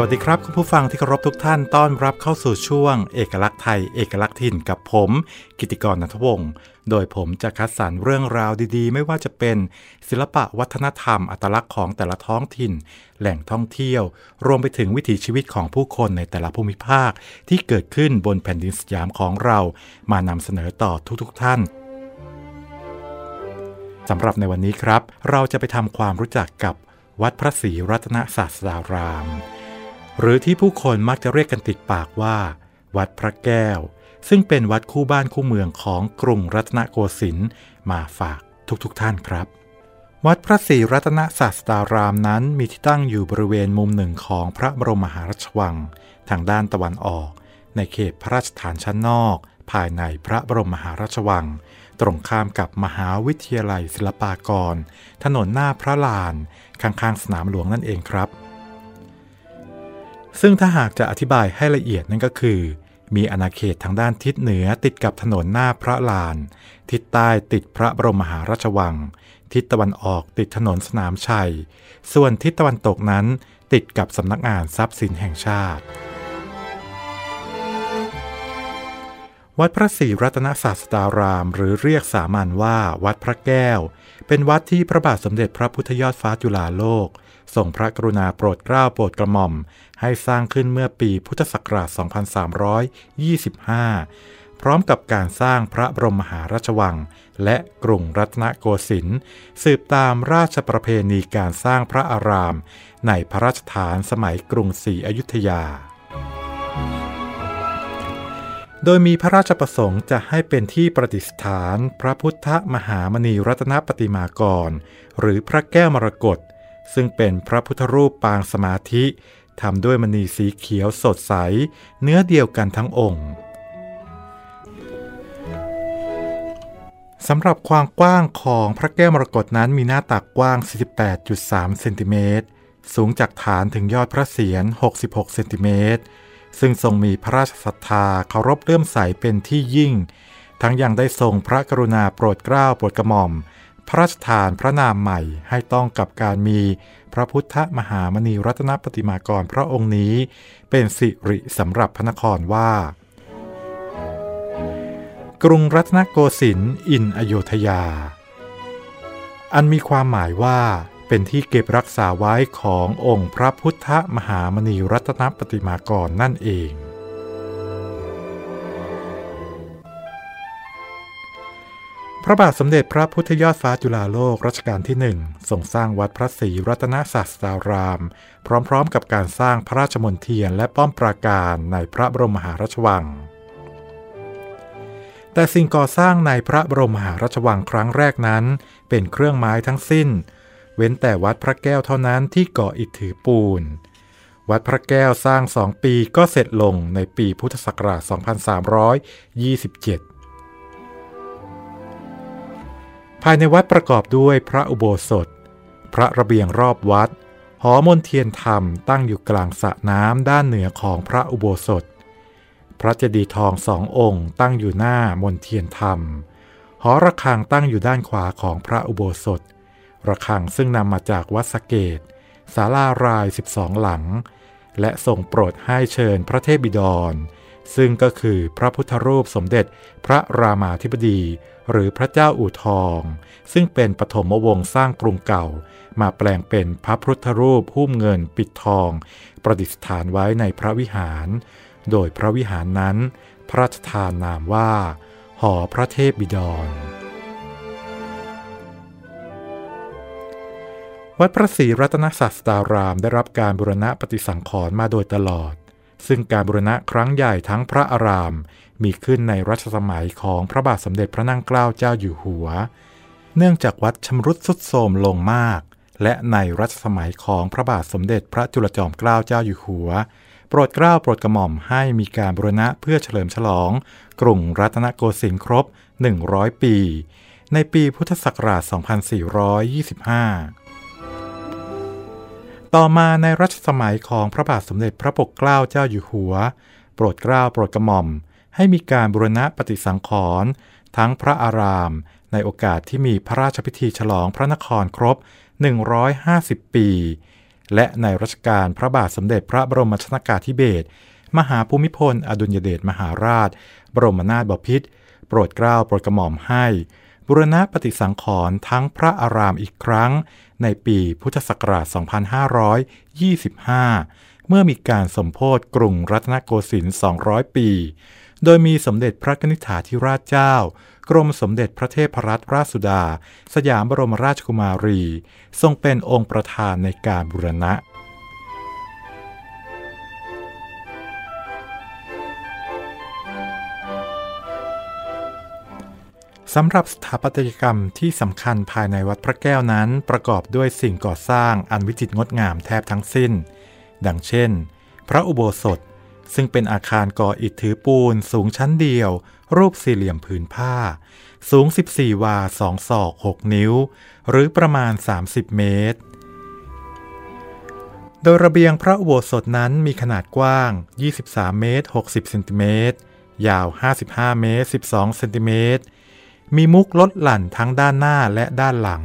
สวัสดีครับ คุณผู้ฟังที่เคารพทุกท่านต้อนรับเข้าสู่ช่วง เอกลักษณ์ไทย เอกลักษณ์ถิ่นกับผม กิติกรนัทวงศ์โดยผมจะคัดสรรเรื่องราวดีๆ ไม่ว่าจะเป็น ศิลปะวัฒนธรรมอัตลักษณ์ของแต่ละท้องถิ่น แหล่งท่องเที่ยว รวมไปถึงวิถีชีวิตของผู้คนในแต่ละภูมิภาค ที่เกิดขึ้นบนแผ่นดินสยามของเรา มานำเสนอต่อทุกๆท่านสำหรับในวันนี้ครับ เราจะไปทำความรู้จักกับวัดพระศรีรัตนศาสดาราม หรือที่ผู้คนมักจะเรียกกันติดปากว่า วัดพระแก้ว ซึ่งเป็นวัดคู่บ้านคู่เมืองของกรุงรัตนโกสินทร์มาฝากทุกๆทท่านครับ วัดพระศรีรัตนศาสดารามนั้นมีที่ตั้งอยู่บริเวณมุมหนึ่งของพระบรมมหาราชวัง ทางด้านตะวันออก ในเขตพระราชฐานชั้นนอก ภายในพระบรมมหาราชวัง ตรงข้ามกับมหาวิทยาลัยศิลปากร ถนนหน้าพระลาน ข้างๆสนามหลวงนั่นเองครับ ซึ่งถ้าหากจะอธิบายให้ละเอียดนั่นก็คือ มีอาณาเขตทางด้านทิศเหนือติดกับถนนหน้าพระลาน ทิศใต้ติดพระบรมมหาราชวัง ทิศตะวันออกติดถนนสนามชัย ส่วนทิศตะวันตกนั้นติดกับสำนักงานทรัพย์สินแห่งชาติ วัดพระศรีรัตนศาสดาราม หรือเรียกสามัญว่าวัดพระแก้ว เป็นวัดที่พระบาทสมเด็จพระพุทธยอดฟ้าจุฬาโลกทรงพระกรุณาโปรดเกล้าโปรดกระหม่อม ให้สร้างขึ้นเมื่อปีพุทธศักราช 2325 พร้อมกับการสร้างพระบรมมหาราชวัง และกรุงรัตนโกสินทร์สืบตามราชประเพณีการสร้างพระอาราม ในพระราชฐานสมัยกรุงศรีอยุธยา โดยมีพระราชประสงค์จะให้เป็นที่ประดิษฐานพระพุทธมหามณีรัตนปฏิมากร หรือพระแก้วมรกตซึ่งเป็นพระพุทธรูปปางสมาธิ ทำด้วยมณีสีเขียวสดใส เนื้อเดียวกันทั้งองค์สำหรับความกว้างของพระแก้วมรกตนั้นมีหน้าตักกว้าง 48.3 เซนติเมตร สูงจากฐานถึงยอดพระเศียร 66 เซนติเมตร ซึ่งทรงมีพระราชศรัทธาเคารพเลื่อมใสเป็นที่ยิ่ง ทั้งยังได้ทรงพระกรุณาโปรดเกล้าโปรดกระหม่อม พระราชทานพระนามใหม่ให้ต้องกับการมี พระพุทธมหามณีรัตนปฏิมากรพระองค์นี้ เป็นสิริสำหรับพระนครว่า กรุงรัตนโกสินทร์อินอโยธยา อันมีความหมายว่าเป็นที่เก็บรักษาไว้ขององค์พระพุทธมหามณีรัตนปฏิมากรนั่นเอง ระบาทสมเด็จพระพุทธยอดฟ้าจุฬาโลกรัชกาลที่หนึ่งทรงสร้างวัดพระศรีรัตนศาสดาราม พร้อมๆกับการสร้างพระราชมณฑียนและป้อมปราการในพระบรมมหาราชวัง แต่สิ่งก่อสร้างในพระบรมมหาราชวังครั้งแรกนั้น เป็นเครื่องไม้ทั้งสิ้น เว้นแต่วัดพระแก้วเท่านั้นที่ก่ออิฐถือปูน วัดพระแก้วสร้างสองปีก็เสร็จลงในปีพุทธศักราช 2327 ภายในวัดประกอบด้วยพระอุโบสถ พระระเบียงรอบวัด หอมนเทียนธรรมตั้งอยู่กลางสระน้ำด้านเหนือของพระอุโบสถ พระเจดีย์ทองสององค์ตั้งอยู่หน้ามนเทียนธรรม หอระฆังตั้งอยู่ด้านขวาของพระอุโบสถ ระฆังซึ่งนำมาจากวัดสเกตศาลาราย 12 หลัง และส่งโปรดให้เชิญพระเทพบิดร ซึ่งก็คือพระพุทธรูปสมเด็จพระรามาธิบดี หรือพระเจ้าอู่ทอง ซึ่งเป็นปฐมวงศ์สร้างกรุงเก่า มาแปลงเป็นพระพุทธรูปหุ้มเงินปิดทอง ประดิษฐานไว้ในพระวิหาร โดยพระวิหารนั้น พระราชทานนามว่า หอพระเทพบิดรวัดพระศรีรัตนศาสดารามได้รับการบูรณะปฏิสังขรณ์มาโดยตลอด ซึ่งการบูรณะครั้งใหญ่ทั้งพระอาราม มีขึ้นในรัชสมัยของพระบาทสมเด็จพระนั่งเกล้าเจ้าอยู่หัว เนื่องจากวัดชำรุดทรุดโทรมลงมาก และในรัชสมัยของพระบาทสมเด็จพระจุลจอมเกล้าเจ้าอยู่หัว โปรดเกล้าโปรดกระหม่อมให้มีการบูรณะเพื่อเฉลิมฉลอง กรุงรัตนโกสินทร์ครบ 100 ปี ในปีพุทธศักราช 2425 ต่อมาในรัชสมัยของพระบาทสมเด็จพระปกเกล้าเจ้าอยู่หัว โปรดเกล้าโปรดกระหม่อม ให้มีการบูรณะปฏิสังขรณ์ทั้งพระอาราม ในโอกาสที่มีพระราชพิธีฉลองพระนครครบ 150 ปี และในรัชกาลพระบาทสมเด็จพระบรมชนากาธิเบศรมหาภูมิพล อดุลยเดชมหาราช บรมนาถบพิตรโปรดเกล้าโปรดกระหม่อมให้ บุรณะปฏิสังขรณ์ทั้งพระอารามอีกครั้ง ในปีพุทธศักราช 2525 เมื่อมีการสมโพธกรุงรัตนโกสินทร์ 200 ปี โดยมีสมเด็จพระนิธิถาธิราชเจ้า กรมสมเด็จพระเทพรัตนราชสุดา สยามบรมราชกุมารี ทรงเป็นองค์ประธานในการบูรณะ สำหรับสถาปัตยกรรมที่สำคัญภายในวัดพระแก้วนั้น ประกอบด้วยสิ่งก่อสร้างอันวิจิตรงดงามแทบทั้งสิ้น ดังเช่น พระอุโบสถ ซึ่งเป็นอาคารก่ออิฐถือปูนสูงชั้นเดียว รูปสี่เหลี่ยมผืนผ้า สูง 14 วา 2 ศอก 6 นิ้ว หรือประมาณ 30 เมตร โดยระเบียงพระอุโบสถนั้นมีขนาดกว้าง 23 เมตร 60 เซนติเมตร ยาว 55 เมตร 12 เซนติเมตร มีมุกลดหลั่นทั้งด้านหน้าและด้านหลัง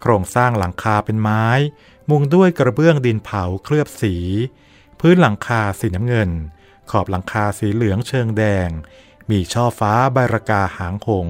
โครงสร้างหลังคาเป็นไม้ มุงด้วยกระเบื้องดินเผาเคลือบสี พื้นหลังคาสีน้ำเงิน ขอบหลังคาสีเหลืองเชิงแดง มีช่อฟ้าใบระกาหางหง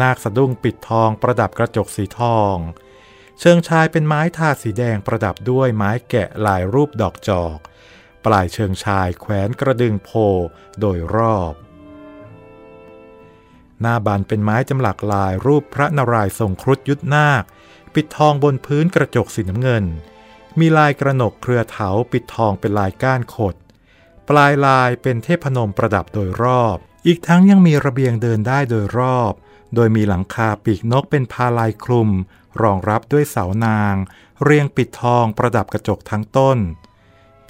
นาคสะดุ้งปิดทองประดับกระจกสีทอง เชิงชายเป็นไม้ทาสีแดงประดับด้วยไม้แกะลายรูปดอกจอก ปลายเชิงชายแขวนกระดึงโพโดยรอบ หน้าบานเป็นไม้จำหลักลายรูปพระนารายณ์ทรงครุฑยุทธนาค ปิดทองบนพื้นกระจกสีน้ำเงิน มีลายกระหนกเครือเถาปิดทองเป็นลายก้านขด ปลายลายเป็นเทพนมประดับโดยรอบ อีกทั้งยังมีระเบียงเดินได้โดยรอบ โดยมีหลังคาปีกนกเป็นพาลายคลุม รองรับด้วยเสานาง เรียงปิดทองประดับกระจกทั้งต้น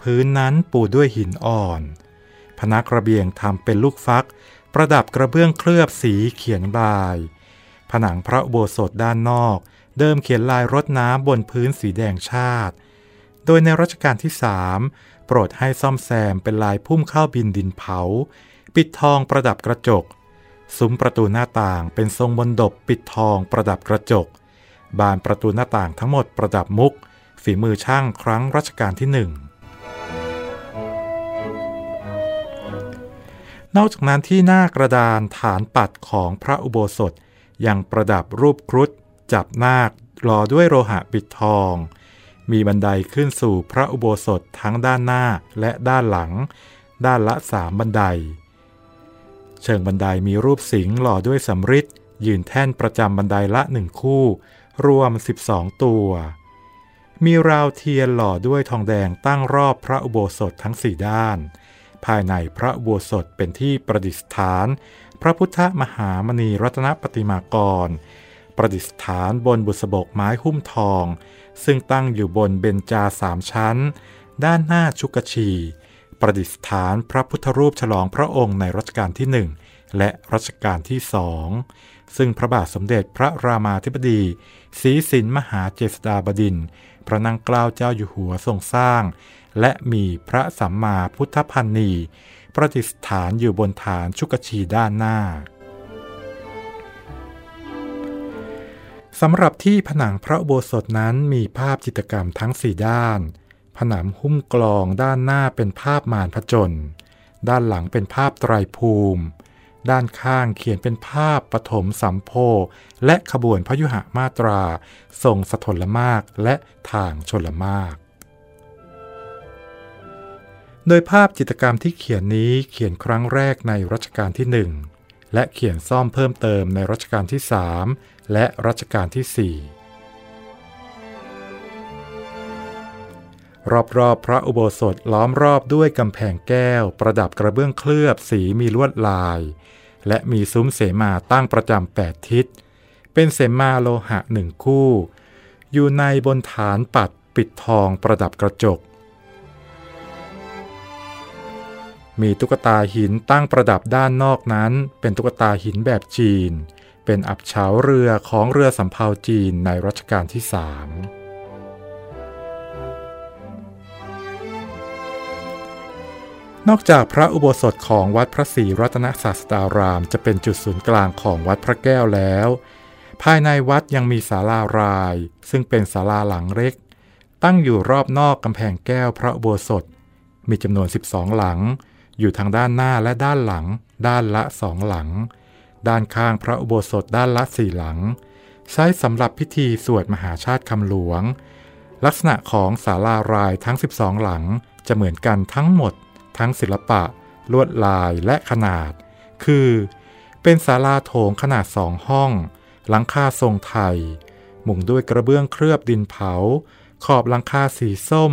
พื้นนั้นปูด้วยหินอ่อน พนักระเบียงทำเป็นลูกฟัก ประดับกระเบื้องเคลือบสีเขียนลาย ผนังพระโบสถด้านนอก เดิมเขียนลายรถน้ำบนพื้นสีแดงชาติ โดยในรัชกาลที่สามโปรดให้ซ่อมแซมเป็นลายพุ่มข้าวบินดินเผา ปิดทองประดับกระจก ซุ้มประตูหน้าต่างเป็นทรงบนดบปิดทองประดับกระจก บานประตูหน้าต่างทั้งหมดประดับมุก ฝีมือช่างครั้งรัชกาลที่หนึ่ง นอกจากนั้นที่หน้ากระดานฐานปัดของพระอุโบสถยังประดับรูปครุฑจับนาคหล่อด้วยโลหะปิดทอง มีบันไดขึ้นสู่พระอุโบสถทั้งด้านหน้าและด้านหลัง ด้านละสามบันได เชิงบันไดมีรูปสิงห์หล่อด้วยสำริดยืนแท่นประจำบันไดละหนึ่งคู่ รวม 12 ตัว มีราวเทียนหล่อด้วยทองแดงตั้งรอบพระอุโบสถทั้งสี่ด้าน ภายในพระอุโบสถเป็นที่ประดิษฐาน พระพุทธมหามณีรัตนปฏิมากร ประดิษฐานบนบุษบกไม้หุ้มทอง ซึ่งตั้งอยู่บนเบญจาสามชั้น ด้านหน้าชุกชี ประดิษฐานพระพุทธรูปฉลองพระองค์ในรัชกาลที่หนึ่งและรัชกาลที่สองซึ่งพระบาทสมเด็จพระรามาธิบดีศรีสินมหาเจษฎาบดิน พระนางเกล้าเจ้าอยู่หัวทรงสร้าง และมีพระสัมมาพุทธพันนีประดิษฐานอยู่บนฐานชุกชีด้านหน้าสำหรับที่ผนังพระโบสถนั้นมีภาพจิตรกรรมทั้งสี่ด้าน ผนังหุ้มกลองด้านหน้าเป็นภาพมารพจน ด้านหลังเป็นภาพไตรภูมิ ด้านข้างเขียนเป็นภาพปฐมสัมโพและขบวนพยุหะมาตราทรงสถลมากและทางชลมาก โดยภาพจิตรกรรมที่เขียนนี้เขียนครั้งแรกในรัชกาลที่หนึ่งและเขียนซ่อมเพิ่มเติมในรัชกาลที่สามและรัชกาลที่สี่รอบๆ พระอุโบสถล้อมรอบด้วยกำแพงแก้ว ประดับกระเบื้องเคลือบสีมีลวดลาย และมีซุ้มเสมาตั้งประจำแปดทิศ เป็นเสมาโลหะหนึ่งคู่ อยู่ในบนฐานปัดปิดทองประดับกระจก มีตุ๊กตาหินตั้งประดับด้านนอกนั้น เป็นตุ๊กตาหินแบบจีน เป็นอับเฉาเรือของเรือสำเภาจีนในรัชกาลที่สาม นอกจากพระอุโบสถของวัดพระศรีรัตนศาสดาราม จะเป็นจุดศูนย์กลางของวัดพระแก้วแล้ว ภายในวัดยังมีศาลาราย ซึ่งเป็นศาลาหลังเล็ก ตั้งอยู่รอบนอกกำแพงแก้วพระอุโบสถ มีจำนวน 12 หลัง อยู่ทางด้านหน้าและด้านหลัง ด้านละสองหลัง ด้านข้างพระอุโบสถด้านละสี่หลัง ใช้สำหรับพิธีสวดมหาชาติคำหลวง ลักษณะของศาลารายทั้ง 12 หลังจะเหมือนกันทั้งหมด ทั้งศิลปะ ลวดลายและขนาด คือ เป็นศาลาโถงขนาดสองห้อง หลังคาทรงไทย มุงด้วยกระเบื้องเคลือบดินเผา ขอบหลังคาสีส้ม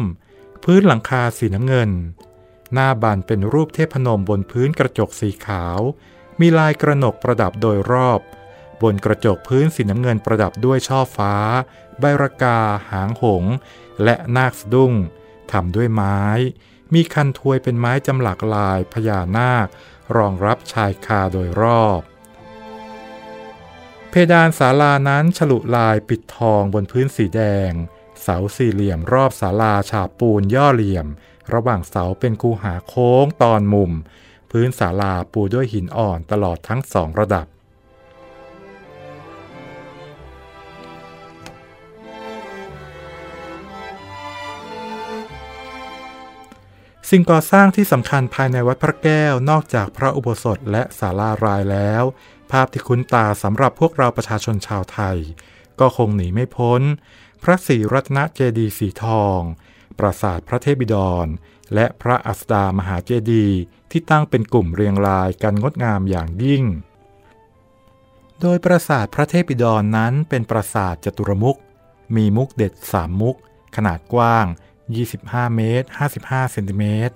พื้นหลังคาสีน้ำเงิน หน้าบานเป็นรูปเทพนมบนพื้นกระจกสีขาว มีลายกระหนกประดับโดยรอบบนกระจกพื้นสีน้ำเงินประดับด้วยช่อฟ้า ใบรากา หางหง และนาคสะดุ้งทำด้วยไม้ มีคันทวยเป็นไม้จำหลักลายพญานาค รองรับชายคาโดยรอบ เพดานศาลานั้นฉลุลายปิดทองบนพื้นสีแดง เสาสี่เหลี่ยมรอบศาลาฉาบปูนย่อเหลี่ยม ระหว่างเสาเป็นคูหาโค้งตอนมุม พื้นศาลาปูด้วยหินอ่อนตลอดทั้งสองระดับ สิ่งก่อสร้างที่สำคัญภายในวัดพระแก้วนอกจากพระอุโบสถและศาลารายแล้ว ภาพที่คุ้นตาสำหรับพวกเราประชาชนชาวไทย ก็คงหนีไม่พ้น พระศรีรัตนเจดีย์สีทอง ปราสาทพระเทพบิดร และพระอัสดามหาเจดีย์ที่ตั้งเป็นกลุ่มเรียงรายกันงดงามอย่างยิ่ง โดยปราสาทพระเทพบิดรนนั้นเป็นปราสาทจตุรมุขมีมุกเด็ดสามมุก ขนาดกว้าง 25 เมตร 55 เซนติเมตร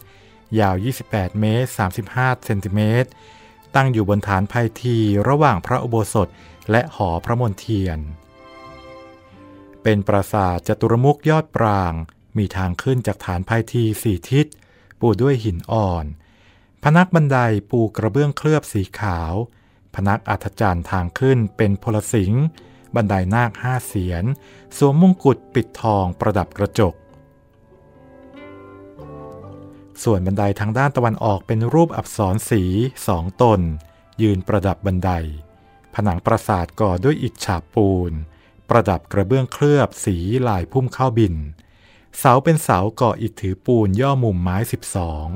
ยาว 28 เมตร 35 เซนติเมตร ตั้งอยู่บนฐานไพทีระหว่างพระอุโบสถและหอพระมนเทียน เป็นปราสาทจตุรมุขยอดปราง มีทางขึ้นจากฐานไพทีสี่ทิศ ปูด้วยหินอ่อน พนักบันไดปูกระเบื้องเคลือบสีขาว พนักอัฐจันทร์ทางขึ้นเป็นพลสิงบันไดนาคห้าเสียน สวมมงกุฎปิดทองประดับกระจก ส่วนบันไดทางด้านตะวันออกเป็นรูปอักษรสีสองตน ยืนประดับบันได ผนังปราสาทก่อด้วยอิฐฉาบปูน ประดับกระเบื้องเคลือบสีลายพุ่มข้าวบิน เสาเป็นเสาก่ออิฐถือปูนย่อมุมไม้สิบสอง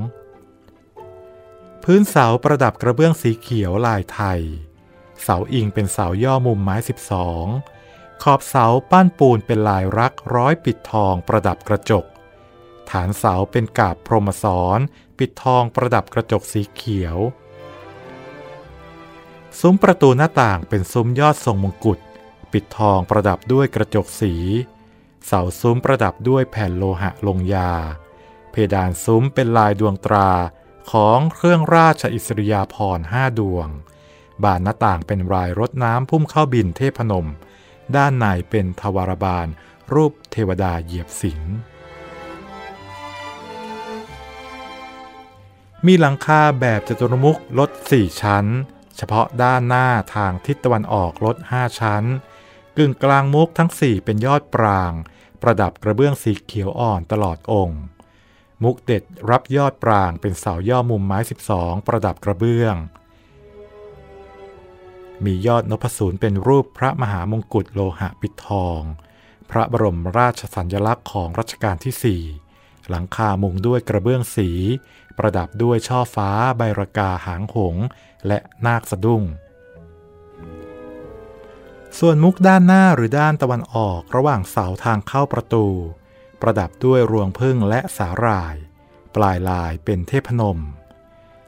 พื้นเสาประดับกระเบื้องสีเขียวลายไทย เสาอิงเป็นเสาย่อมุมไม้สิบสองขอบเสาปั้นปูนเป็นลายรักร้อยปิดทองประดับกระจก ฐานเสาเป็นกาบพรหมสอนปิดทองประดับกระจกสีเขียว ซุ้มประตูหน้าต่างเป็นซุ้มยอดทรงมงกุฎปิดทองประดับด้วยกระจกสี เสาซุ้มประดับด้วยแผ่นโลหะลงยา เพดานซุ้มเป็นลายดวงตราของเครื่องราชอิสริยาภรณ์ห้าดวง บานหน้าต่างเป็นรายรถน้ำพุ่มเข้าบินเทพนม ด้านในเป็นทวารบาลรูปเทวดาเหยียบสิง มีหลังคาแบบจตุรมุขลด 4 ชั้น เฉพาะด้านหน้าทางทิศตะวันออกลด 5 ชั้น กึ่งกลางมุกทั้ง 4 เป็นยอดปราง ประดับกระเบื้องสีเขียวอ่อนตลอดองค์ มุกเด็ดรับยอดปรางเป็นเสาย่อมุมไม้ 12 ประดับกระเบื้อง มียอดนพสูรเป็นรูปพระมหามงกุฎโลหะปิดทอง พระบรมราชสัญลักษณ์ของรัชกาลที่ 4 หลังคามุงด้วยกระเบื้องสี ประดับด้วยช่อฟ้าใบรากาหางหง และนาคสะดุ้ง ส่วนมุกด้านหน้าหรือด้านตะวันออกระหว่างเสาทางเข้าประตู ประดับด้วยรวงพึ่งและสาหร่าย ปลายลายเป็นเทพนม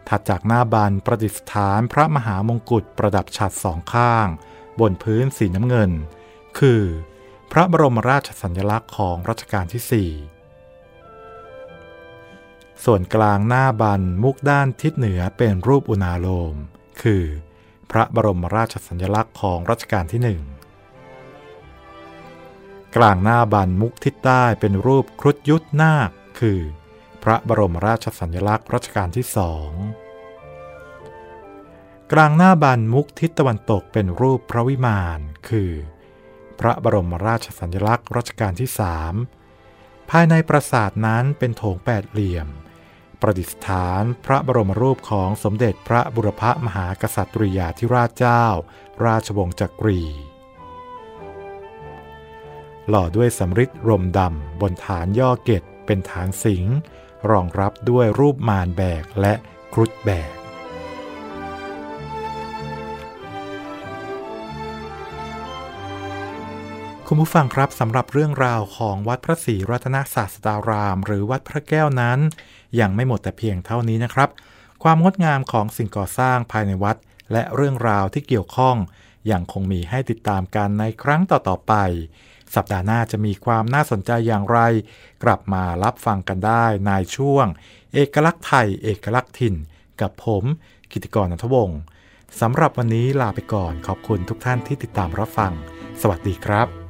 ถัดจากหน้าบานประดิษฐานพระมหามงกุฎประดับฉัดสองข้าง บนพื้นสีน้ำเงิน คือ พระบรมราชสัญลักษณ์ของรัชกาลที่4 ส่วนกลางหน้าบันมุกด้านทิศเหนือเป็นรูปอุณาโลม คือ พระบรมราชสัญลักษณ์ของรัชกาลที่หนึ่งกลางหน้าบันมุกทิศใต้เป็นรูปครุฑยุทธนาค คือ พระบรมราชสัญลักษณ์รัชกาลที่สองกลางหน้าบันมุกทิศตะวันตกเป็นรูปพระวิมาน คือ พระบรมราชสัญลักษณ์รัชกาลที่สามภายในปราสาทนั้นเป็นโถงแปดเหลี่ยม ประดิษฐานพระบรมรูปของสมเด็จพระบุรพมหากษัตริยาธิราชเจ้า ราชวงศ์จักรี หล่อด้วยสำริดรมดำบนฐานย่อเกตเป็นฐานสิงรองรับด้วยรูปมารแบกและครุฑแบก คุณผู้ฟังครับสำหรับเรื่องราวของวัดพระศรีรัตนศาสดาราม หรือวัดพระแก้วนั้น ยังไม่หมดแต่เพียงเท่านี้นะครับ ความงดงามของสิ่งก่อสร้างภายในวัด และเรื่องราวที่เกี่ยวข้องยังคงมีให้ติดตามกันในครั้งต่อๆไป สัปดาห์หน้าจะมีความน่าสนใจอย่างไร กลับมารับฟังกันได้ในช่วง เอกลักษณ์ไทย เอกลักษณ์ถิ่น กับผมกิติกรนัทวงศ์สำหรับวันนี้ลาไปก่อนขอบคุณทุกท่านที่ติดตามรับฟัง สวัสดีครับ「